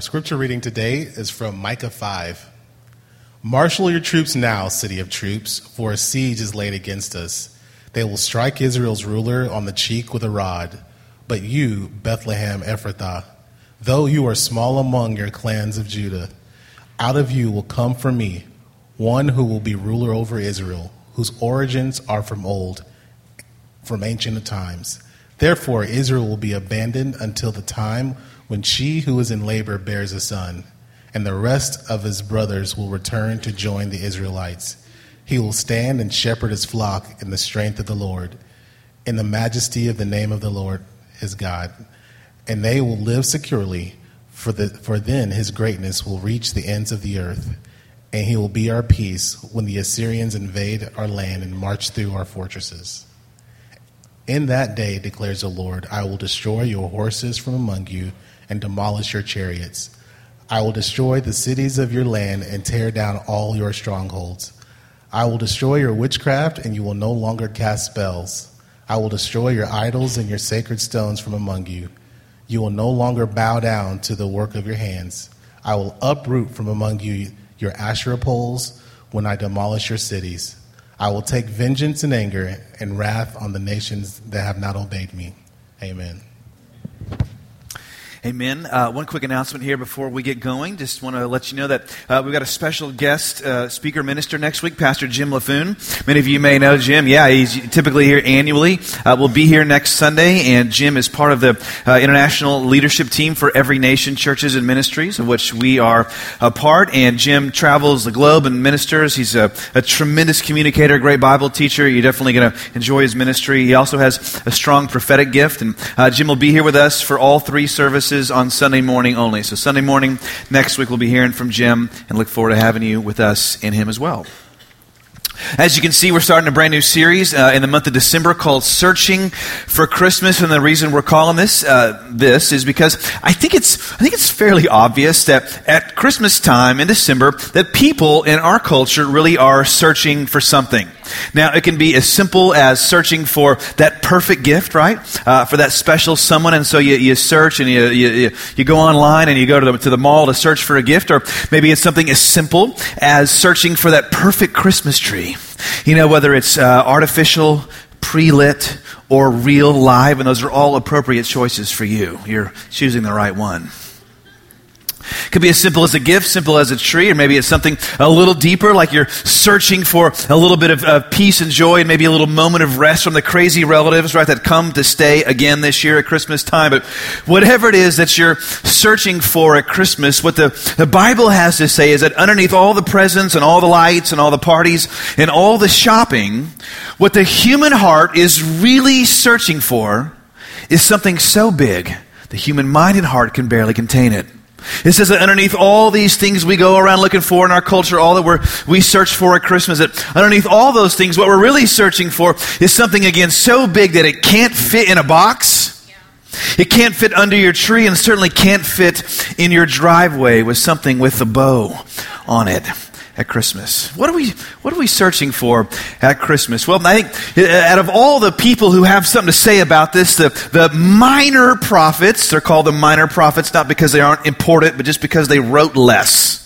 Our scripture reading today is from Micah 5. Marshal your troops now, city of troops, for a siege is laid against us. They will strike Israel's ruler on the cheek with a rod. But you, Bethlehem Ephrathah, though you are small among your clans of Judah, out of you will come for me one who will be ruler over Israel, whose origins are from old, from ancient times. Therefore, Israel will be abandoned until the time when she who is in labor bears a son, and the rest of his brothers will return to join the Israelites. He will stand and shepherd his flock in the strength of the Lord, in the majesty of the name of the Lord his God. And they will live securely, for, the, for then his greatness will reach the ends of the earth, and he will be our peace when the Assyrians invade our land and march through our fortresses. In that day, declares the Lord, I will destroy your horses from among you and demolish your chariots. I will destroy the cities of your land and tear down all your strongholds. I will destroy your witchcraft, and you will no longer cast spells. I will destroy your idols and your sacred stones from among you. You will no longer bow down to the work of your hands. I will uproot from among you your Asherah poles when I demolish your cities. I will take vengeance and anger and wrath on the nations that have not obeyed me. Amen. Amen. Uh, one quick announcement here before we get going. Just want to let you know that uh, we've got a special guest uh, speaker minister next week, Pastor Jim Laffoon. Many of you may know Jim. Yeah, he's typically here annually. Uh, we'll be here next Sunday, and Jim is part of the uh, international leadership team for Every Nation Churches and Ministries, of which we are a part. And Jim travels the globe and ministers. He's a, a tremendous communicator, great Bible teacher. You're definitely going to enjoy his ministry. He also has a strong prophetic gift, and uh, Jim will be here with us for all three services services on Sunday morning only. So, Sunday morning next week, we'll be hearing from Jim and look forward to having you with us in him as well. As you can see, we're starting a brand new series uh, in the month of December called "Searching for Christmas," and the reason we're calling this uh, this is because I think it's I think it's fairly obvious that at Christmas time in December that people in our culture really are searching for something. Now, it can be as simple as searching for that perfect gift, right? Uh, for that special someone, and so you, you search and you, you, you go online and you go to the, to the mall to search for a gift, or maybe it's something as simple as searching for that perfect Christmas tree. You know, whether it's uh, artificial, pre lit, or real live, and those are all appropriate choices for you. You're choosing the right one. It could be as simple as a gift, simple as a tree, or maybe it's something a little deeper, like you're searching for a little bit of, of peace and joy, and maybe a little moment of rest from the crazy relatives, right, that come to stay again this year at Christmas time. But whatever it is that you're searching for at Christmas, what the, the Bible has to say is that underneath all the presents and all the lights and all the parties and all the shopping, what the human heart is really searching for is something so big the human mind and heart can barely contain it. It says that underneath all these things we go around looking for in our culture, all that we're, we search for at Christmas, that underneath all those things, what we're really searching for is something, again, so big that it can't fit in a box. It can't fit under your tree and certainly can't fit in your driveway with something with a bow on it at Christmas? What are we, what are we searching for at Christmas? Well, I think uh, out of all the people who have something to say about this, the, the minor prophets, they're called the minor prophets not because they aren't important, but just because they wrote less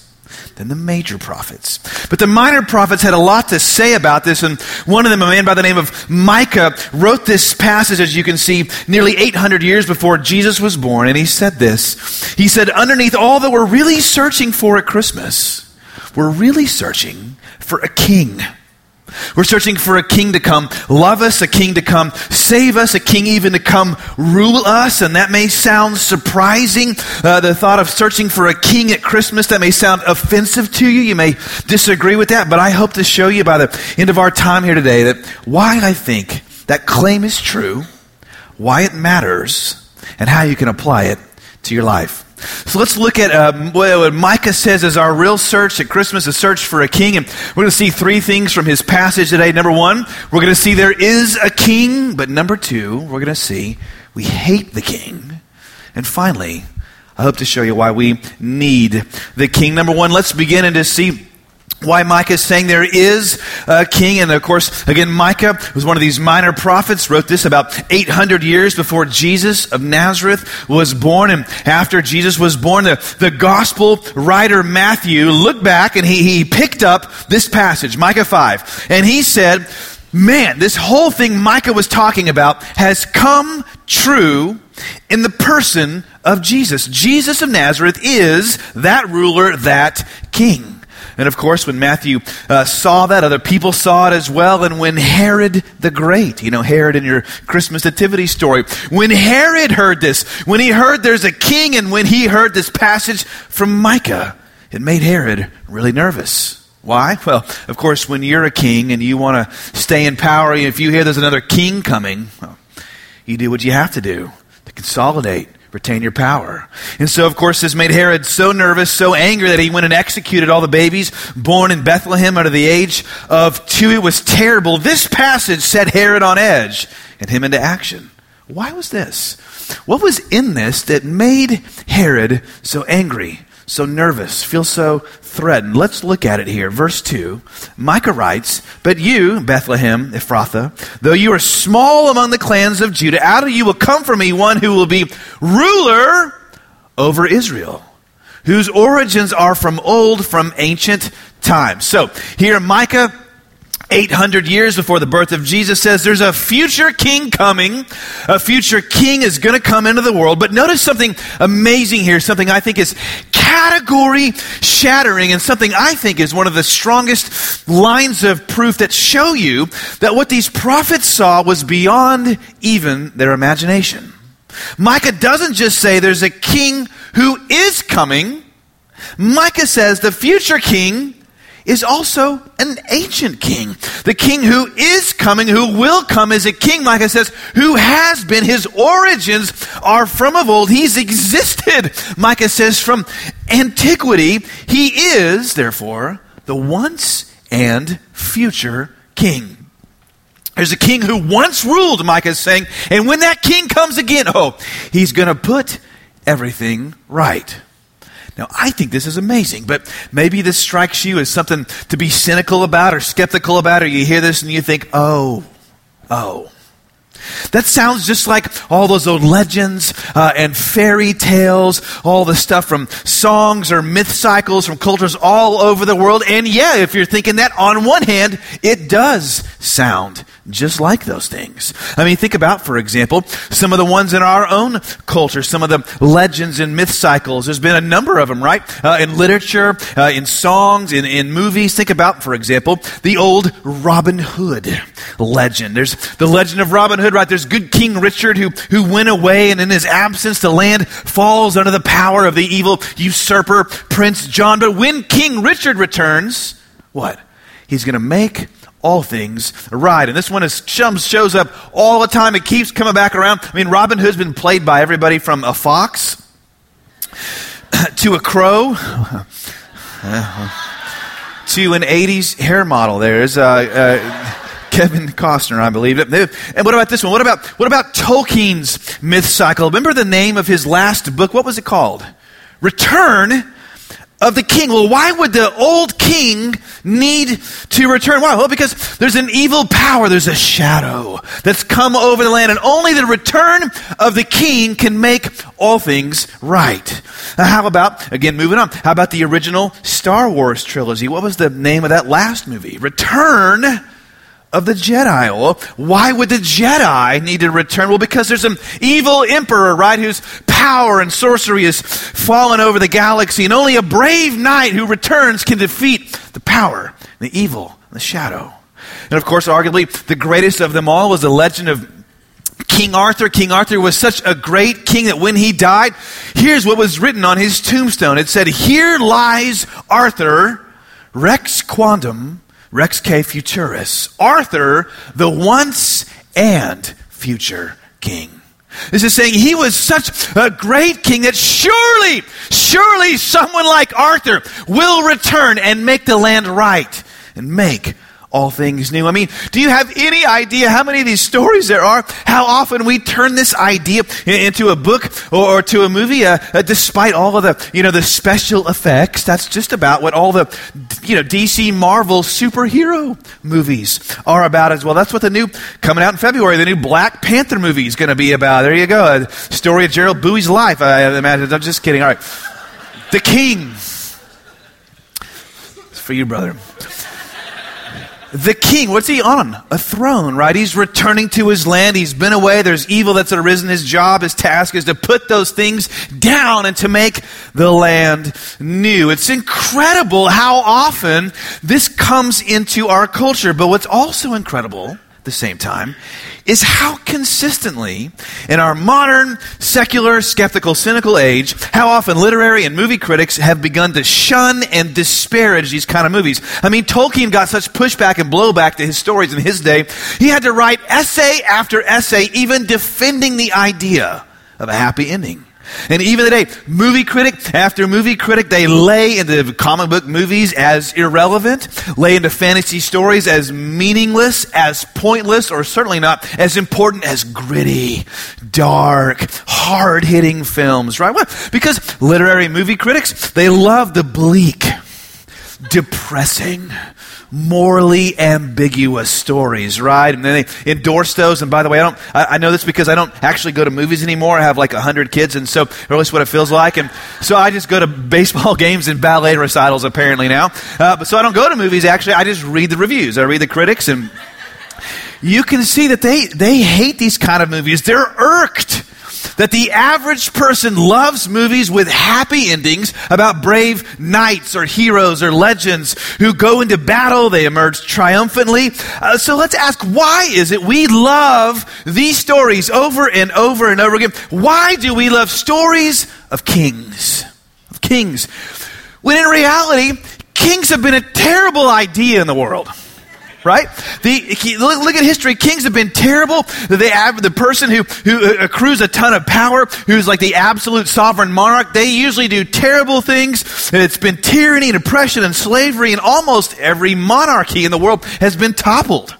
than the major prophets. But the minor prophets had a lot to say about this, and one of them, a man by the name of Micah, wrote this passage, as you can see, nearly 800 years before Jesus was born, and he said this. He said, Underneath all that we're really searching for at Christmas, we're really searching for a king. We're searching for a king to come love us, a king to come save us, a king even to come rule us. And that may sound surprising. Uh, the thought of searching for a king at Christmas, that may sound offensive to you. You may disagree with that. But I hope to show you by the end of our time here today that why I think that claim is true, why it matters, and how you can apply it to your life. So let's look at uh, what Micah says is our real search at Christmas, a search for a king. And we're going to see three things from his passage today. Number one, we're going to see there is a king. But number two, we're going to see we hate the king. And finally, I hope to show you why we need the king. Number one, let's begin and to see why Micah is saying there is a king. And of course, again, Micah was one of these minor prophets, wrote this about 800 years before Jesus of Nazareth was born. And after Jesus was born, the, the gospel writer Matthew looked back and he, he picked up this passage, Micah 5. And he said, man, this whole thing Micah was talking about has come true in the person of Jesus. Jesus of Nazareth is that ruler, that king. And of course, when Matthew uh, saw that, other people saw it as well. And when Herod the Great, you know, Herod in your Christmas nativity story, when Herod heard this, when he heard there's a king, and when he heard this passage from Micah, it made Herod really nervous. Why? Well, of course, when you're a king and you want to stay in power, if you hear there's another king coming, well, you do what you have to do to consolidate retain your power. And so, of course, this made Herod so nervous, so angry that he went and executed all the babies born in Bethlehem under the age of two. It was terrible. This passage set Herod on edge and him into action. Why was this? What was in this that made Herod so angry? So nervous, feel so threatened. Let's look at it here. Verse 2. Micah writes, But you, Bethlehem, Ephrathah, though you are small among the clans of Judah, out of you will come for me one who will be ruler over Israel, whose origins are from old, from ancient times. So here Micah 800 years before the birth of Jesus says there's a future king coming. A future king is going to come into the world. But notice something amazing here, something I think is category shattering and something I think is one of the strongest lines of proof that show you that what these prophets saw was beyond even their imagination. Micah doesn't just say there's a king who is coming. Micah says the future king is also an ancient king. The king who is coming, who will come, is a king, I says, who has been. His origins are from of old. He's existed, Micah says, from antiquity. He is, therefore, the once and future king. There's a king who once ruled, Micah is saying, and when that king comes again, oh, he's going to put everything right. Now, I think this is amazing, but maybe this strikes you as something to be cynical about or skeptical about, or you hear this and you think, oh, oh. That sounds just like all those old legends uh, and fairy tales, all the stuff from songs or myth cycles from cultures all over the world. And yeah, if you're thinking that, on one hand, it does sound just like those things. I mean, think about, for example, some of the ones in our own culture, some of the legends and myth cycles. There's been a number of them, right? Uh, in literature, uh, in songs, in, in movies. Think about, for example, the old Robin Hood legend. There's the legend of Robin Hood, right? There's good King Richard who, who went away, and in his absence, the land falls under the power of the evil usurper, Prince John. But when King Richard returns, what? He's going to make all things right. And this one is, shows up all the time. It keeps coming back around. I mean, Robin Hood's been played by everybody from a fox to a crow to an 80s hair model. There's uh, uh, Kevin Costner, I believe. It. And what about this one? What about, what about Tolkien's myth cycle? Remember the name of his last book? What was it called? Return of the king. Well, why would the old king need to return? Why? Well, because there's an evil power, there's a shadow that's come over the land, and only the return of the king can make all things right. Now, how about, again, moving on, how about the original Star Wars trilogy? What was the name of that last movie? Return of the Jedi. Well, why would the Jedi need to return? Well, because there's an evil emperor, right, whose power and sorcery has fallen over the galaxy, and only a brave knight who returns can defeat the power, the evil, the shadow. And of course, arguably, the greatest of them all was the legend of King Arthur. King Arthur was such a great king that when he died, here's what was written on his tombstone. It said, Here lies Arthur, Rex Quondam, Rexque Futurus, Arthur, the once and future king. This is saying he was such a great king that surely, surely someone like Arthur will return and make the land right and make all things new. I mean, do you have any idea how many of these stories there are? How often we turn this idea into a book or, to a movie, uh, uh, despite all of the, you know, the special effects. That's just about what all the, you know, DC Marvel superhero movies are about as well. That's what the new, coming out in February, the new Black Panther movie is going to be about. There you go. A story of Gerald Bowie's life. I imagine. I'm just kidding. All right. The King. It's for you, brother the king, what's he on? A throne, right? He's returning to his land. He's been away. There's evil that's arisen. His job, his task is to put those things down and to make the land new. It's incredible how often this comes into our culture. But what's also incredible at the same time is how consistently in our modern, secular, skeptical, cynical age, how often literary and movie critics have begun to shun and disparage these kind of movies. I mean, Tolkien got such pushback and blowback to his stories in his day, he had to write essay after essay, even defending the idea of a happy ending. And even today, movie critic after movie critic, they lay into comic book movies as irrelevant, lay into fantasy stories as meaningless, as pointless, or certainly not as important as gritty, dark, hard hitting films, right? Because literary movie critics, they love the bleak, depressing, morally ambiguous stories, right? And then they endorse those. And by the way, I don't, I, I know this because I don't actually go to movies anymore. I have like a hundred kids, and so, or at least what it feels like. And so I just go to baseball games and ballet recitals apparently now. Uh, but so I don't go to movies actually. I just read the reviews. I read the critics and you can see that they, they hate these kind of movies. They're irked that the average person loves movies with happy endings about brave knights or heroes or legends who go into battle, they emerge triumphantly. Uh, so let's ask why is it we love these stories over and over and over again? Why do we love stories of kings? Of kings. When in reality, kings have been a terrible idea in the world right? The, look, at history. Kings have been terrible. The, the person who, who uh, accrues a ton of power, who's like the absolute sovereign monarch, they usually do terrible things. It's been tyranny and oppression and slavery, and almost every monarchy in the world has been toppled.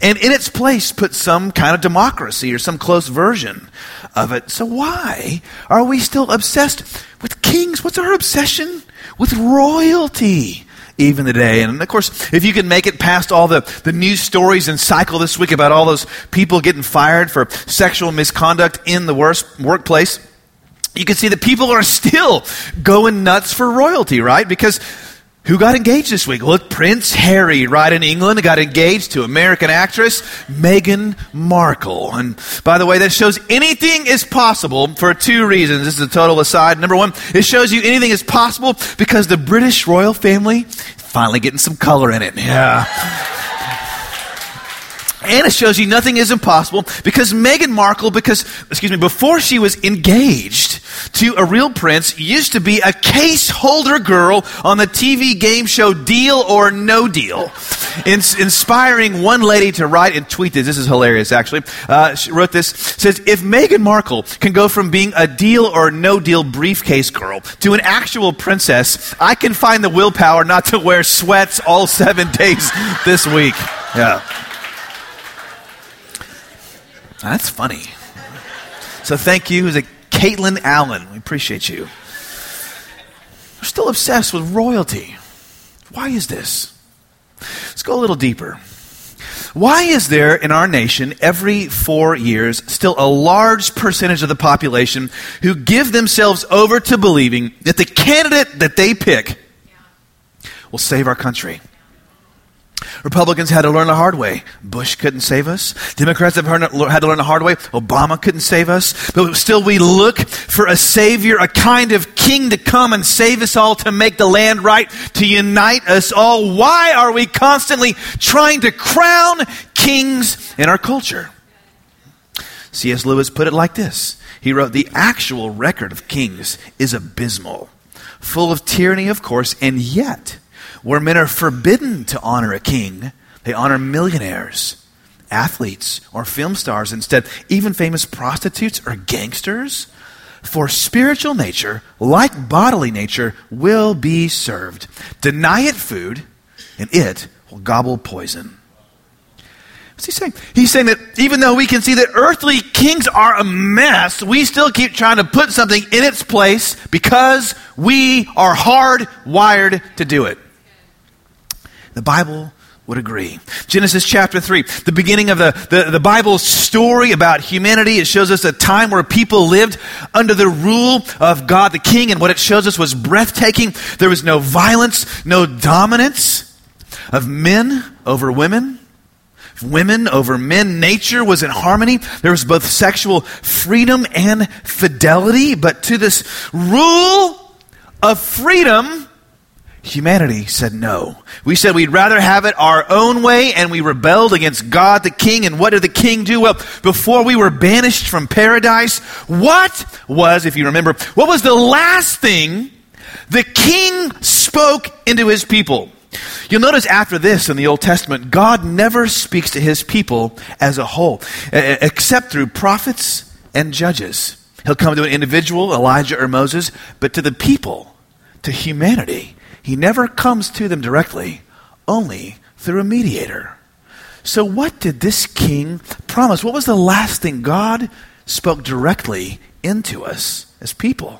And in its place, put some kind of democracy or some close version of it. So, why are we still obsessed with kings? What's our obsession with royalty? Even today. And of course, if you can make it past all the, the news stories and cycle this week about all those people getting fired for sexual misconduct in the worst workplace, you can see that people are still going nuts for royalty, right? Because who got engaged this week? Well, Prince Harry, right in England, got engaged to American actress Meghan Markle. And by the way, that shows anything is possible for two reasons. This is a total aside. Number one, it shows you anything is possible because the British royal family finally getting some color in it. Yeah. It shows you nothing is impossible because Meghan Markle, because, excuse me, before she was engaged to a real prince, used to be a case holder girl on the TV game show Deal or No Deal. In, inspiring one lady to write and tweet this. This is hilarious, actually. Uh, she wrote this. Says, if Meghan Markle can go from being a deal or no deal briefcase girl to an actual princess, I can find the willpower not to wear sweats all seven days this week. Yeah. That's funny. So thank you. A Caitlin Allen? We appreciate you. We're still obsessed with royalty. Why is this? Let's go a little deeper. Why is there in our nation every four years still a large percentage of the population who give themselves over to believing that the candidate that they pick will save our country? Republicans had to learn the hard way. Bush couldn't save us. Democrats have had to learn the hard way. Obama couldn't save us. But still, we look for a savior, a kind of king to come and save us all, to make the land right, to unite us all. Why are we constantly trying to crown kings in our culture? C.S. Lewis put it like this He wrote, The actual record of kings is abysmal, full of tyranny, of course, and yet where men are forbidden to honor a king, they honor millionaires, athletes, or film stars instead, even famous prostitutes or gangsters. For spiritual nature, like bodily nature, will be served. Deny it food, and it will gobble poison. What's he saying? He's saying that even though we can see that earthly kings are a mess, we still keep trying to put something in its place because we are hardwired to do it. The Bible would agree. Genesis chapter 3, the beginning of the, the, the Bible's story about humanity. It shows us a time where people lived under the rule of God the King, and what it shows us was breathtaking. There was no violence, no dominance of men over women. Women over men. Nature was in harmony. There was both sexual freedom and fidelity. But to this rule of freedom, Humanity said no. We said we'd rather have it our own way, and we rebelled against God the King. And what did the King do? Well, before we were banished from paradise, what was, if you remember, what was the last thing the King spoke into his people? You'll notice after this in the Old Testament, God never speaks to his people as a whole, except through prophets and judges. He'll come to an individual, Elijah or Moses, but to the people, to humanity he never comes to them directly, only through a mediator. So, what did this king promise? What was the last thing God spoke directly into us as people?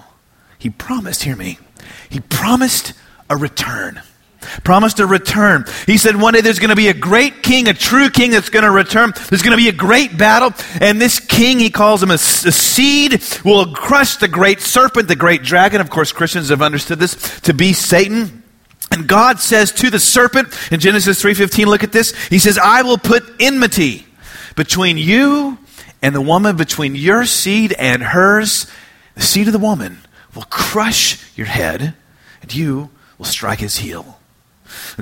He promised, hear me, he promised a return promised a return. He said one day there's going to be a great king, a true king that's going to return. There's going to be a great battle. And this king, he calls him a, a, seed, will crush the great serpent, the great dragon. Of course, Christians have understood this to be Satan. And God says to the serpent in Genesis 3:15, look at this. He says, "I will put enmity between you and the woman, between your seed and hers. The seed of the woman will crush your head, and you will strike his heel."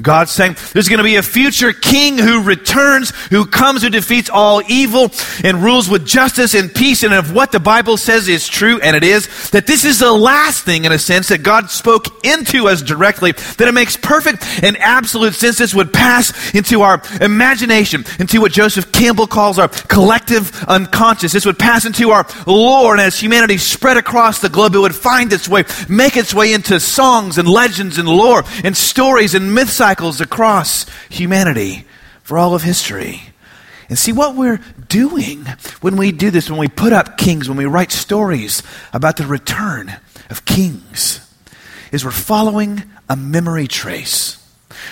God's saying there's going to be a future king who returns, who comes, who defeats all evil and rules with justice and peace. And if what the Bible says is true, and it is, that this is the last thing, in a sense, that God spoke into us directly, that it makes perfect and absolute sense. This would pass into our imagination, into what Joseph Campbell calls our collective unconscious. This would pass into our lore, and as humanity spread across the globe, it would find its way, make its way into songs and legends and lore and stories and myth cycles across humanity for all of history. And see what we're doing when we do this, when we put up kings, when we write stories about the return of kings, is we're following a memory trace.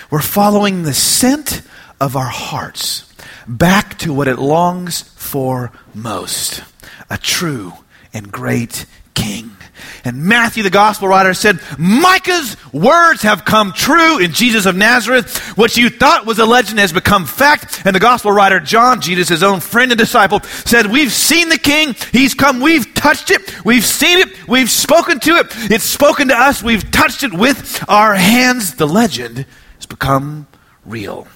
We're following the scent of our hearts back to what it longs for most a true and great king. And Matthew, the gospel writer, said, Micah's words have come true in Jesus of Nazareth. What you thought was a legend has become fact. And the gospel writer, John, Jesus, his own friend and disciple, said, We've seen the king. He's come. We've touched it. We've seen it. We've spoken to it. It's spoken to us. We've touched it with our hands. The legend has become real.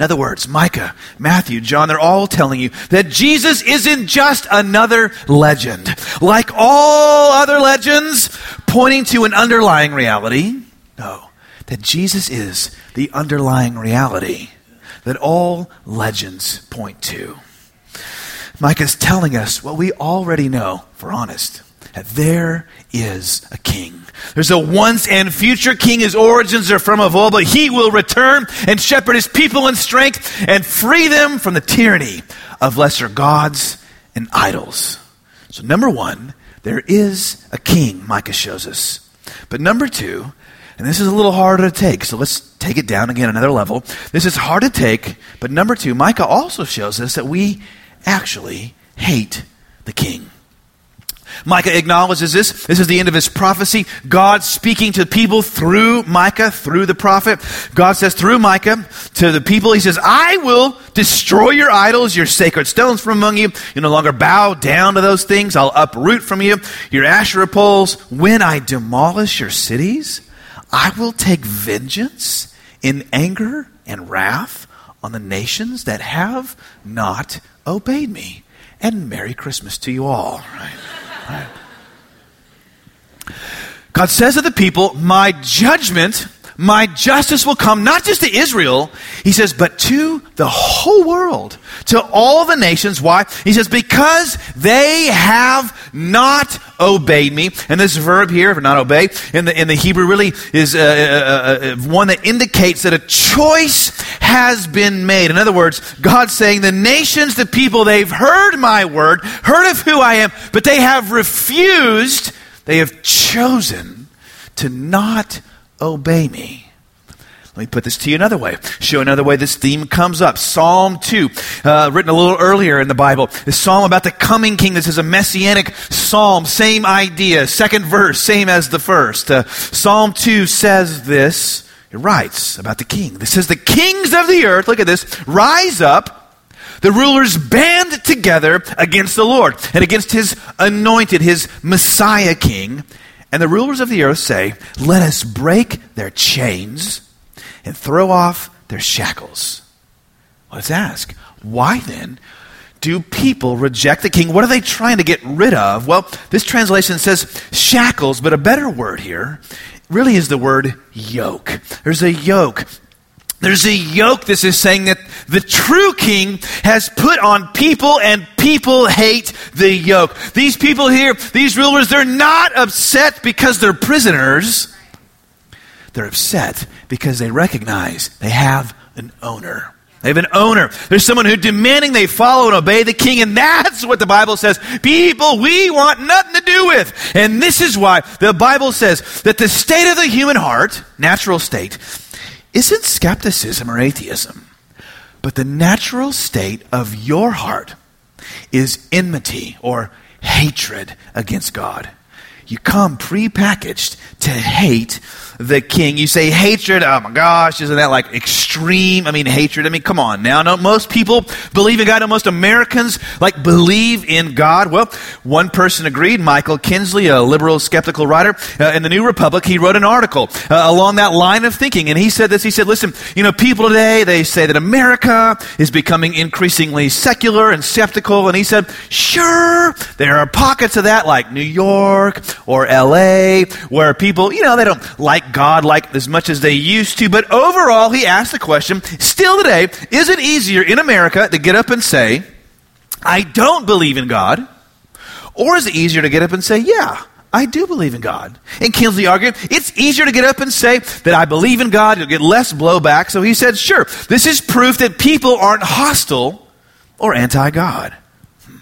In other words, Micah, Matthew, John, they're all telling you that Jesus isn't just another legend. Like all other legends, pointing to an underlying reality. No, that Jesus is the underlying reality that all legends point to. Micah's telling us what we already know, if we're honest, that there is a king there's a once and future king. His origins are from of old, but he will return and shepherd his people in strength and free them from the tyranny of lesser gods and idols. So, number one, there is a king, Micah shows us. But number two, and this is a little harder to take, so let's take it down again another level. This is hard to take, but number two, Micah also shows us that we actually hate the king. Micah acknowledges this. This is the end of his prophecy. God speaking to the people through Micah, through the prophet. God says through Micah to the people, He says, I will destroy your idols, your sacred stones from among you. You no longer bow down to those things. I'll uproot from you your Asherah poles. When I demolish your cities, I will take vengeance in anger and wrath on the nations that have not obeyed me. And Merry Christmas to you all. God says to the people, My judgment, my justice will come not just to Israel, he says, but to the whole world, to all the nations. Why? He says, Because they have not obeyed me. And this verb here, for not obey, in the, in the Hebrew really is uh, uh, uh, one that indicates that a choice has been made. In other words, God's saying the nations, the people, they've heard my word, heard of who I am, but they have refused, they have chosen to not obey me. Let me put this to you another way. Show another way this theme comes up. Psalm 2, uh, written a little earlier in the Bible. The psalm about the coming king. This is a messianic psalm. Same idea. Second verse, same as the first. Uh, psalm 2 says this. It writes about the king. This says, The kings of the earth, look at this, rise up. The rulers band together against the Lord and against his anointed, his Messiah king. And the rulers of the earth say, Let us break their chains and throw off their shackles. Let's ask, why then do people reject the king? What are they trying to get rid of? Well, this translation says shackles, but a better word here really is the word yoke. There's a yoke. There's a yoke. This is saying that the true king has put on people and people hate the yoke. These people here, these rulers, they're not upset because they're prisoners. They're upset because they recognize they have an owner. They have an owner. There's someone who demanding they follow and obey the king, and that's what the Bible says. People we want nothing to do with. And this is why the Bible says that the state of the human heart, natural state, isn't skepticism or atheism, but the natural state of your heart is enmity or hatred against God. You come prepackaged to hate the king. You say hatred. Oh my gosh, isn't that like extreme? I mean, hatred. I mean, come on now. No, most people believe in God. No, most Americans like believe in God. Well, one person agreed. Michael Kinsley, a liberal skeptical writer uh, in the New Republic, he wrote an article uh, along that line of thinking, and he said this. He said, "Listen, you know, people today they say that America is becoming increasingly secular and skeptical." And he said, "Sure, there are pockets of that, like New York or L.A., where people, you know, they don't like." God like as much as they used to. But overall, he asked the question still today, is it easier in America to get up and say, I don't believe in God? Or is it easier to get up and say, yeah, I do believe in God. And Kinsley argued, it's easier to get up and say that I believe in God, you'll get less blowback. So he said, sure, this is proof that people aren't hostile or anti God. Hmm.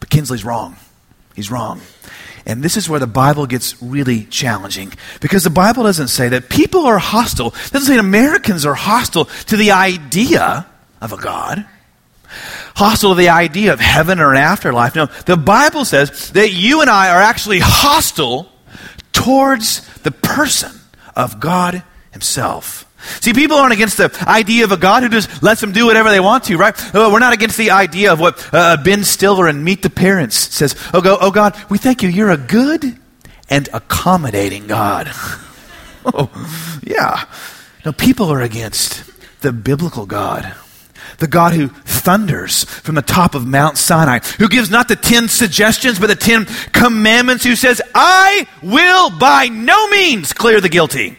But Kinsley's wrong. He's wrong. And this is where the Bible gets really challenging. Because the Bible doesn't say that people are hostile. It doesn't say Americans are hostile to the idea of a God. Hostile to the idea of heaven or an afterlife. No, the Bible says that you and I are actually hostile towards the person of God Himself. See, people aren't against the idea of a God who just lets them do whatever they want to, right? Oh, we're not against the idea of what uh, Ben Stiller in Meet the Parents says. Oh, go, oh God, we thank you. You're a good and accommodating God. oh, yeah. No, people are against the biblical God. The God who thunders from the top of Mount Sinai, who gives not the ten suggestions, but the ten commandments, who says, I will by no means clear the guilty.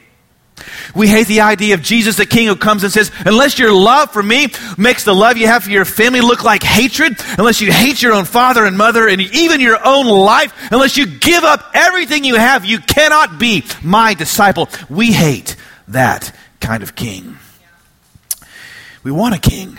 We hate the idea of Jesus, the King, who comes and says, Unless your love for me makes the love you have for your family look like hatred, unless you hate your own father and mother and even your own life, unless you give up everything you have, you cannot be my disciple. We hate that kind of king. We want a king,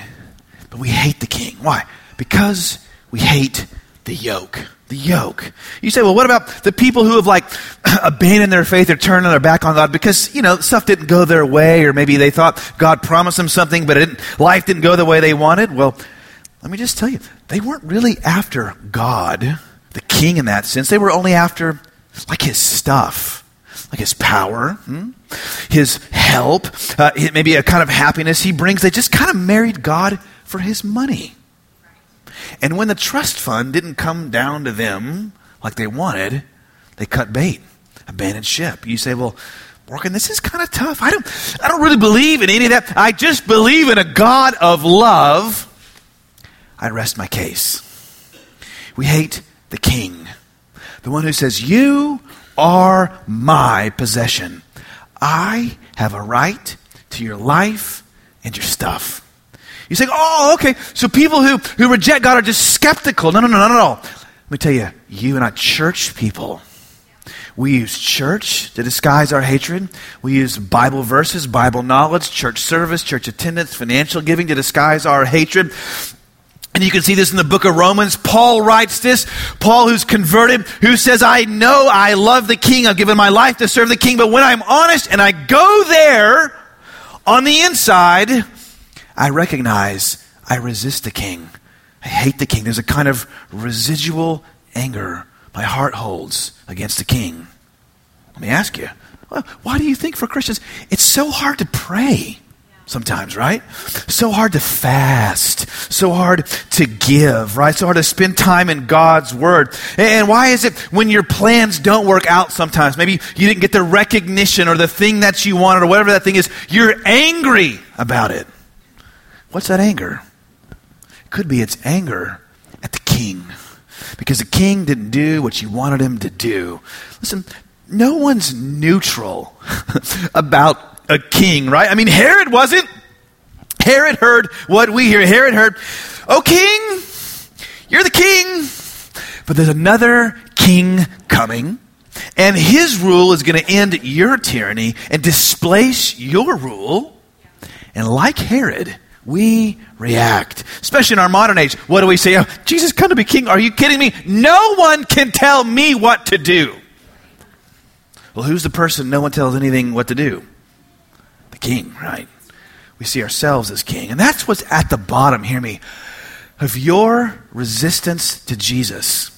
but we hate the king. Why? Because we hate the yoke. The yoke. You say, well, what about the people who have like abandoned their faith or turned their back on God because, you know, stuff didn't go their way or maybe they thought God promised them something but didn't, life didn't go the way they wanted? Well, let me just tell you, they weren't really after God, the king in that sense. They were only after like his stuff, like his power, hmm? his help, uh, maybe a kind of happiness he brings. They just kind of married God for his money. And when the trust fund didn't come down to them like they wanted, they cut bait, abandoned ship. You say, well, Morgan, this is kind of tough. I don't, I don't really believe in any of that. I just believe in a God of love. I rest my case. We hate the king, the one who says, You are my possession. I have a right to your life and your stuff. You say, oh, okay, so people who, who reject God are just skeptical. No, no, no, no, no. Let me tell you, you and I, church people, we use church to disguise our hatred. We use Bible verses, Bible knowledge, church service, church attendance, financial giving to disguise our hatred. And you can see this in the book of Romans. Paul writes this. Paul, who's converted, who says, I know I love the king. I've given my life to serve the king. But when I'm honest and I go there on the inside, I recognize I resist the king. I hate the king. There's a kind of residual anger my heart holds against the king. Let me ask you, why do you think for Christians it's so hard to pray? sometimes, right? So hard to fast, so hard to give, right? So hard to spend time in God's Word. And why is it when your plans don't work out sometimes? Maybe you didn't get the recognition or the thing that you wanted or whatever that thing is, you're angry about it. What's that anger? It could be it's anger at the king because the king didn't do what you wanted him to do. Listen, no one's neutral about a king, right? I mean, Herod wasn't. Herod heard what we hear. Herod heard, Oh, king, you're the king. But there's another king coming, and his rule is going to end your tyranny and displace your rule. And like Herod, we react. Especially in our modern age. What do we say? Oh, Jesus, come to be king. Are you kidding me? No one can tell me what to do. Well, who's the person no one tells anything what to do? The king, right? We see ourselves as king. And that's what's at the bottom, hear me, of your resistance to Jesus.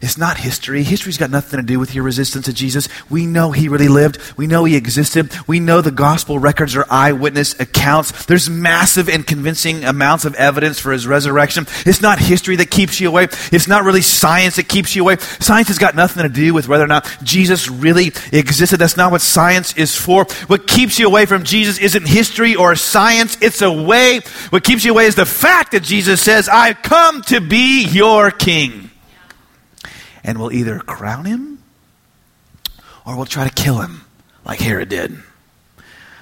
It's not history. History's got nothing to do with your resistance to Jesus. We know he really lived. We know he existed. We know the gospel records are eyewitness accounts. There's massive and convincing amounts of evidence for his resurrection. It's not history that keeps you away. It's not really science that keeps you away. Science has got nothing to do with whether or not Jesus really existed. That's not what science is for. What keeps you away from Jesus isn't history or science. It's a way. What keeps you away is the fact that Jesus says, I've come to be your king and we'll either crown him or we'll try to kill him like Herod did.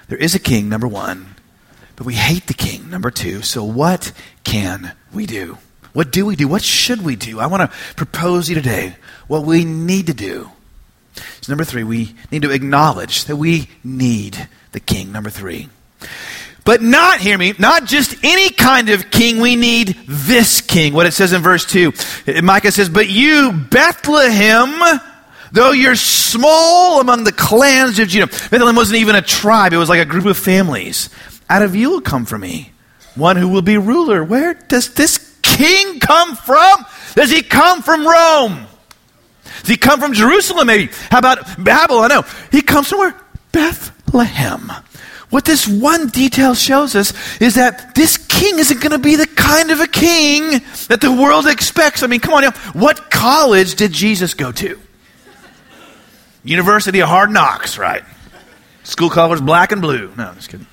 There is a king, number one, but we hate the king, number two. So what can we do? What do we do? What should we do? I want to propose to you today what we need to do. So, number three, we need to acknowledge that we need the king. Number three. But not, hear me, not just any kind of king. We need this king. What it says in verse 2. Micah says, But you, Bethlehem, though you're small among the clans of Judah. Bethlehem wasn't even a tribe, it was like a group of families. Out of you will come for me one who will be ruler. Where does this king come from? Does he come from Rome? Does he come from Jerusalem, maybe? How about Babylon? No. He comes from where? Bethlehem. What this one detail shows us is that this king isn't going to be the kind of a king that the world expects. I mean, come on now. What college did Jesus go to? University of Hard Knocks, right? School colors black and blue. No, I'm just kidding.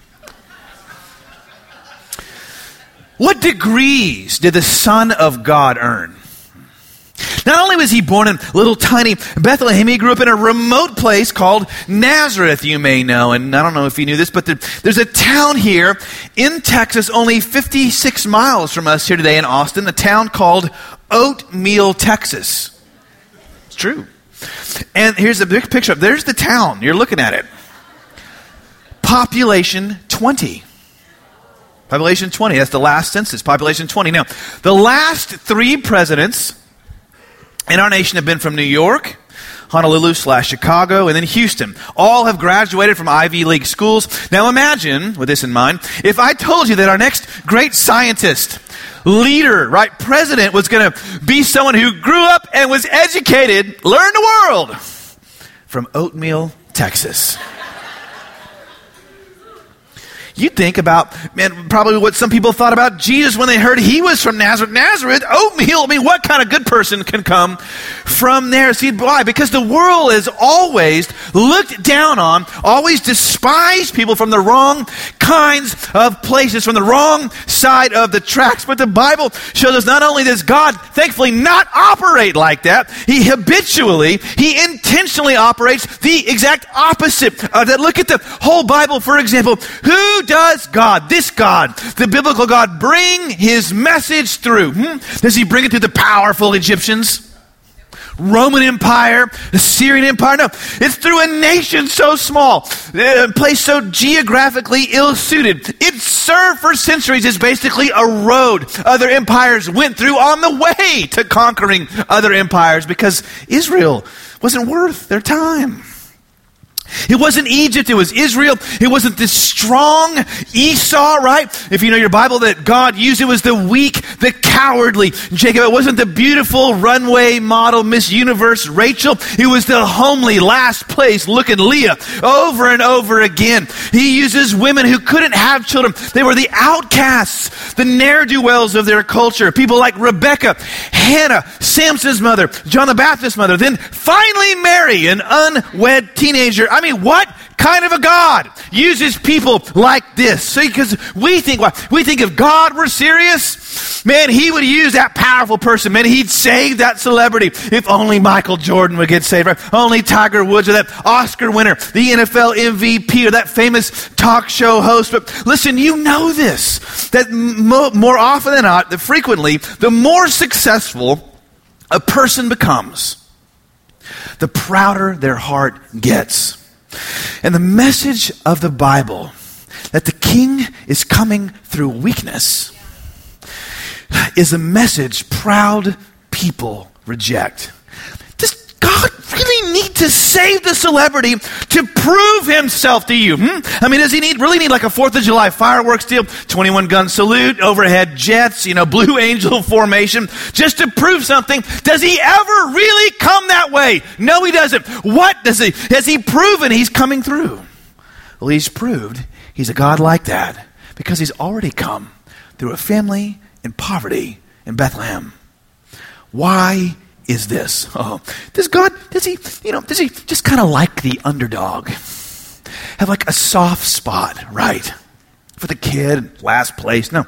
What degrees did the Son of God earn? Not only was he born in little tiny Bethlehem, he grew up in a remote place called Nazareth, you may know. And I don't know if you knew this, but there's a town here in Texas, only 56 miles from us here today in Austin, a town called Oatmeal, Texas. It's true. And here's the big picture. There's the town. You're looking at it. Population 20. Population 20. That's the last census. Population 20. Now, the last three presidents in our nation have been from New York, Honolulu slash Chicago, and then Houston. All have graduated from Ivy League schools. Now imagine, with this in mind, if I told you that our next great scientist, leader, right, president was going to be someone who grew up and was educated, learned the world from Oatmeal, Texas. You think about, man, probably what some people thought about Jesus when they heard he was from Nazareth. Nazareth, oatmeal. I mean, what kind of good person can come from there? See, why? Because the world has always looked down on, always despised people from the wrong kinds of places, from the wrong side of the tracks. But the Bible shows us not only does God, thankfully, not operate like that, He habitually, He intentionally operates the exact opposite of that. Look at the whole Bible, for example. Who does God, this God, the biblical God, bring his message through? Hmm? Does he bring it to the powerful Egyptians? Roman Empire, the Syrian Empire. No, it's through a nation so small, a place so geographically ill suited. It served for centuries as basically a road other empires went through on the way to conquering other empires because Israel wasn't worth their time. It wasn't Egypt, it was Israel. It wasn't this strong Esau, right? If you know your Bible that God used, it was the weak, the cowardly Jacob. It wasn't the beautiful runway model Miss Universe Rachel. It was the homely last place looking Leah over and over again. He uses women who couldn't have children. They were the outcasts, the ne'er-do-wells of their culture. People like Rebecca, Hannah, Samson's mother, John the Baptist's mother, then finally Mary, an unwed teenager. I mean, what kind of a God uses people like this? See, because we think, well, we think if God were serious, man, he would use that powerful person. Man, he'd save that celebrity. If only Michael Jordan would get saved, right? Only Tiger Woods or that Oscar winner, the NFL MVP or that famous talk show host. But listen, you know this, that mo- more often than not, that frequently, the more successful a person becomes, the prouder their heart gets. And the message of the Bible that the king is coming through weakness is a message proud people reject. God really need to save the celebrity to prove himself to you? Hmm? I mean, does he need really need like a 4th of July fireworks deal, 21 gun salute, overhead jets, you know, blue angel formation, just to prove something? Does he ever really come that way? No, he doesn't. What does he, has he proven he's coming through? Well, he's proved he's a God like that because he's already come through a family in poverty in Bethlehem. Why is this? Oh, does God, does he, you know, does he just kind of like the underdog? Have like a soft spot, right? For the kid, last place? No.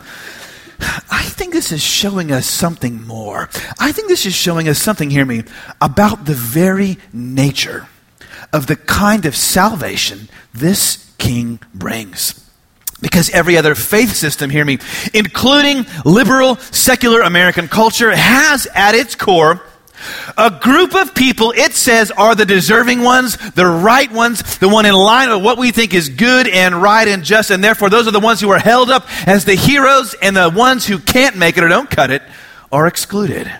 I think this is showing us something more. I think this is showing us something, hear me, about the very nature of the kind of salvation this king brings. Because every other faith system, hear me, including liberal, secular American culture, has at its core a group of people, it says, are the deserving ones, the right ones, the one in line with what we think is good and right and just, and therefore those are the ones who are held up as the heroes, and the ones who can't make it or don't cut it are excluded.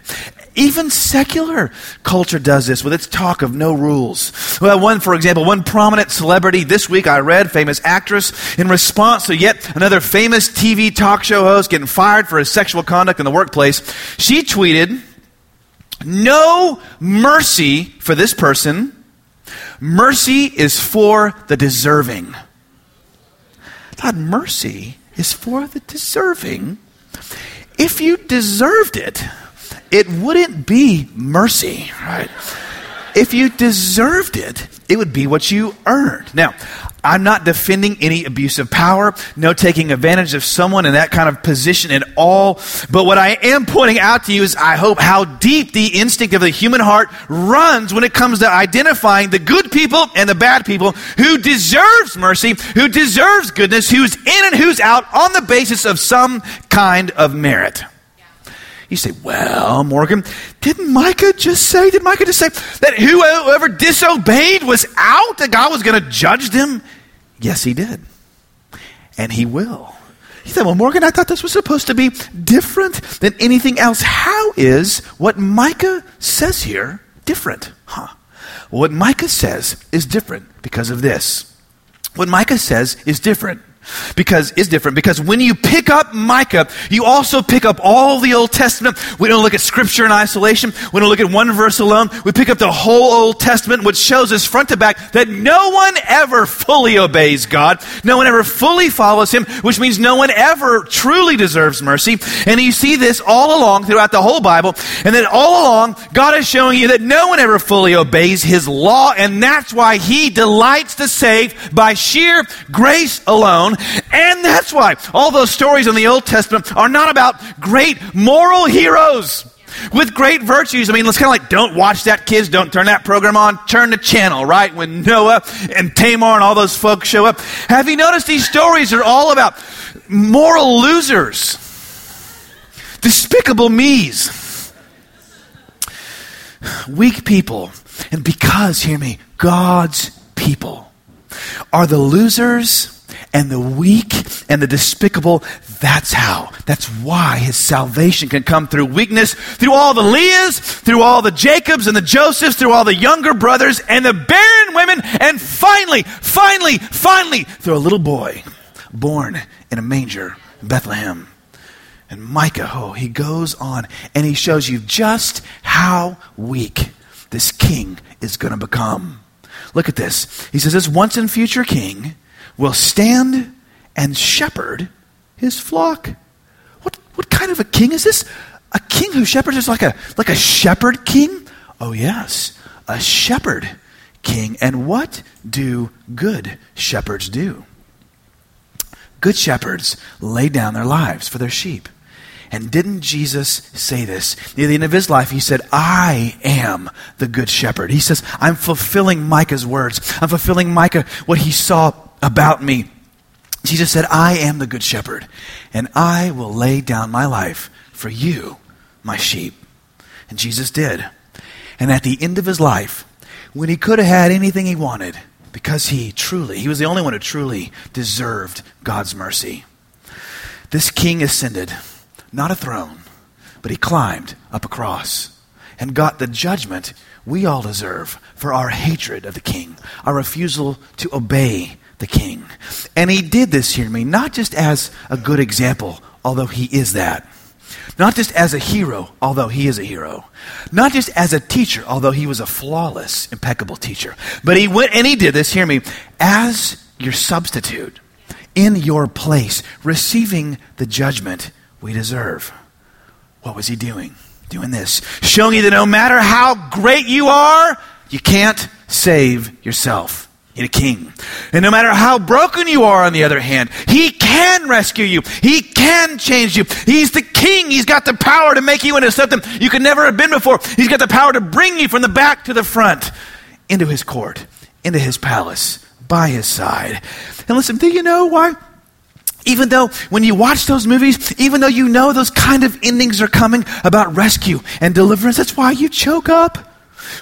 Even secular culture does this with its talk of no rules. Well, one, for example, one prominent celebrity this week I read, famous actress, in response to yet another famous TV talk show host getting fired for his sexual conduct in the workplace, she tweeted, no mercy for this person. Mercy is for the deserving. God, mercy is for the deserving. If you deserved it, it wouldn't be mercy, right? If you deserved it, it would be what you earned. Now, I'm not defending any abuse of power, no taking advantage of someone in that kind of position at all. But what I am pointing out to you is I hope how deep the instinct of the human heart runs when it comes to identifying the good people and the bad people who deserves mercy, who deserves goodness, who's in and who's out on the basis of some kind of merit. You say, well, Morgan, didn't Micah just say, did Micah just say that whoever disobeyed was out, that God was going to judge them? Yes, he did. And he will. He said, well, Morgan, I thought this was supposed to be different than anything else. How is what Micah says here different? Huh. What Micah says is different because of this. What Micah says is different because is different because when you pick up Micah, you also pick up all the Old Testament. We don't look at scripture in isolation. We don't look at one verse alone. We pick up the whole Old Testament, which shows us front to back that no one ever fully obeys God. No one ever fully follows him, which means no one ever truly deserves mercy. And you see this all along throughout the whole Bible. And then all along, God is showing you that no one ever fully obeys his law. And that's why he delights to save by sheer grace alone and that's why all those stories in the Old Testament are not about great moral heroes with great virtues. I mean, let's kind of like, don't watch that, kids. Don't turn that program on. Turn the channel, right? When Noah and Tamar and all those folks show up. Have you noticed these stories are all about moral losers, despicable me's? weak people, and because, hear me, God's people are the losers and the weak and the despicable. That's how. That's why his salvation can come through weakness, through all the Leahs, through all the Jacobs and the Josephs, through all the younger brothers and the barren women, and finally, finally, finally, through a little boy born in a manger in Bethlehem. And Micah, oh, he goes on and he shows you just how weak this king is going to become. Look at this. He says, This once and future king will stand and shepherd his flock. What, what kind of a king is this? A king who shepherds is like a, like a shepherd king? Oh, yes, a shepherd king. And what do good shepherds do? Good shepherds lay down their lives for their sheep. And didn't Jesus say this? Near the end of his life, he said, I am the good shepherd. He says, I'm fulfilling Micah's words. I'm fulfilling Micah what he saw about me. Jesus said, I am the good shepherd, and I will lay down my life for you, my sheep. And Jesus did. And at the end of his life, when he could have had anything he wanted, because he truly, he was the only one who truly deserved God's mercy. This king ascended, not a throne, but he climbed up a cross and got the judgment we all deserve for our hatred of the king, our refusal to obey the king. And he did this, hear me, not just as a good example, although he is that. Not just as a hero, although he is a hero. Not just as a teacher, although he was a flawless, impeccable teacher. But he went and he did this, hear me, as your substitute, in your place, receiving the judgment we deserve. What was he doing? Doing this. Showing you that no matter how great you are, you can't save yourself in a king. And no matter how broken you are, on the other hand, he can rescue you. He can change you. He's the king. He's got the power to make you into something you could never have been before. He's got the power to bring you from the back to the front into his court, into his palace, by his side. And listen, do you know why? Even though when you watch those movies, even though you know those kind of endings are coming about rescue and deliverance, that's why you choke up.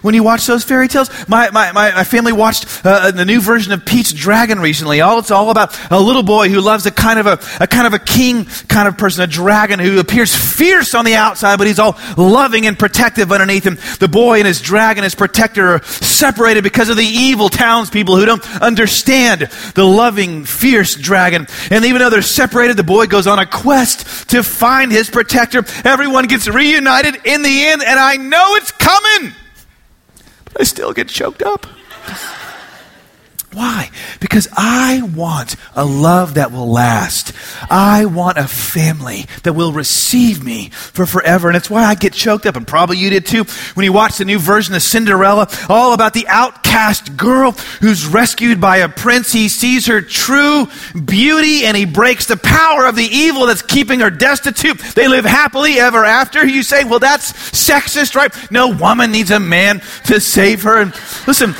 When you watch those fairy tales, my, my, my, family watched uh, the new version of Pete's Dragon recently. All it's all about a little boy who loves a kind of a, a kind of a king kind of person, a dragon who appears fierce on the outside, but he's all loving and protective underneath him. The boy and his dragon, his protector, are separated because of the evil townspeople who don't understand the loving, fierce dragon. And even though they're separated, the boy goes on a quest to find his protector. Everyone gets reunited in the end, and I know it's coming. I still get choked up. Why? Because I want a love that will last. I want a family that will receive me for forever. And it's why I get choked up, and probably you did too, when you watch the new version of Cinderella, all about the outcast girl who's rescued by a prince. He sees her true beauty and he breaks the power of the evil that's keeping her destitute. They live happily ever after. You say, well, that's sexist, right? No woman needs a man to save her. And listen,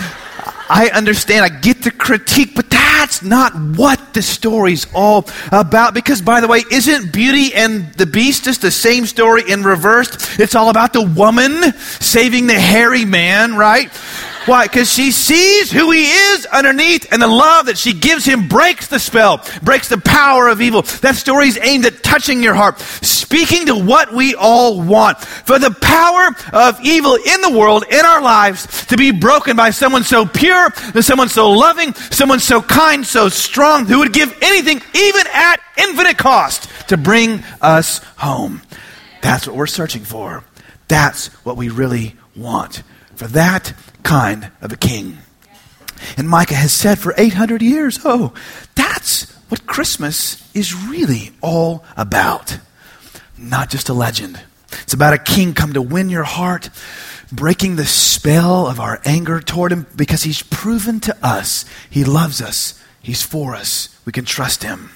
I understand, I get the critique, but that's not what the story's all about. Because, by the way, isn't Beauty and the Beast just the same story in reversed? It's all about the woman saving the hairy man, right? Why? Because she sees who he is underneath, and the love that she gives him breaks the spell, breaks the power of evil. That story is aimed at touching your heart, speaking to what we all want. For the power of evil in the world, in our lives, to be broken by someone so pure, someone so loving, someone so kind, so strong, who would give anything, even at infinite cost, to bring us home. That's what we're searching for. That's what we really want. For that kind of a king. And Micah has said for 800 years, oh, that's what Christmas is really all about. Not just a legend. It's about a king come to win your heart, breaking the spell of our anger toward him because he's proven to us he loves us, he's for us, we can trust him.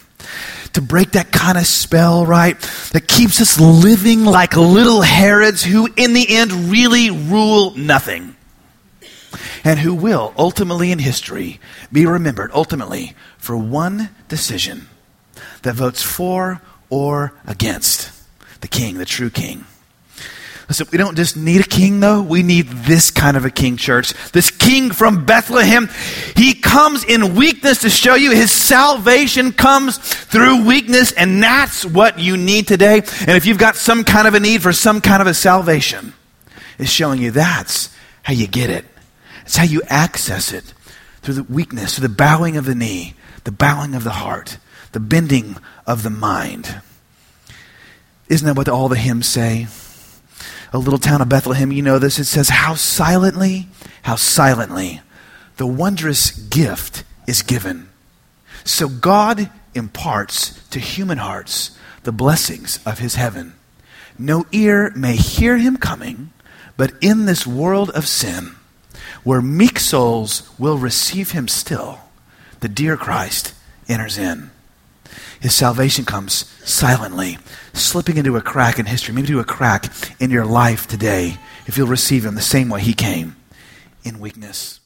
To break that kind of spell, right, that keeps us living like little Herods who, in the end, really rule nothing and who will ultimately in history be remembered ultimately for one decision that votes for or against the king, the true king. Listen, we don't just need a king, though. We need this kind of a king, church. This king from Bethlehem. He comes in weakness to show you his salvation comes through weakness, and that's what you need today. And if you've got some kind of a need for some kind of a salvation, it's showing you that's how you get it. It's how you access it through the weakness, through the bowing of the knee, the bowing of the heart, the bending of the mind. Isn't that what all the hymns say? A little town of Bethlehem, you know this. It says, How silently, how silently the wondrous gift is given. So God imparts to human hearts the blessings of his heaven. No ear may hear him coming, but in this world of sin, where meek souls will receive him still, the dear Christ enters in. His salvation comes silently, slipping into a crack in history, maybe to a crack in your life today, if you'll receive him the same way he came in weakness.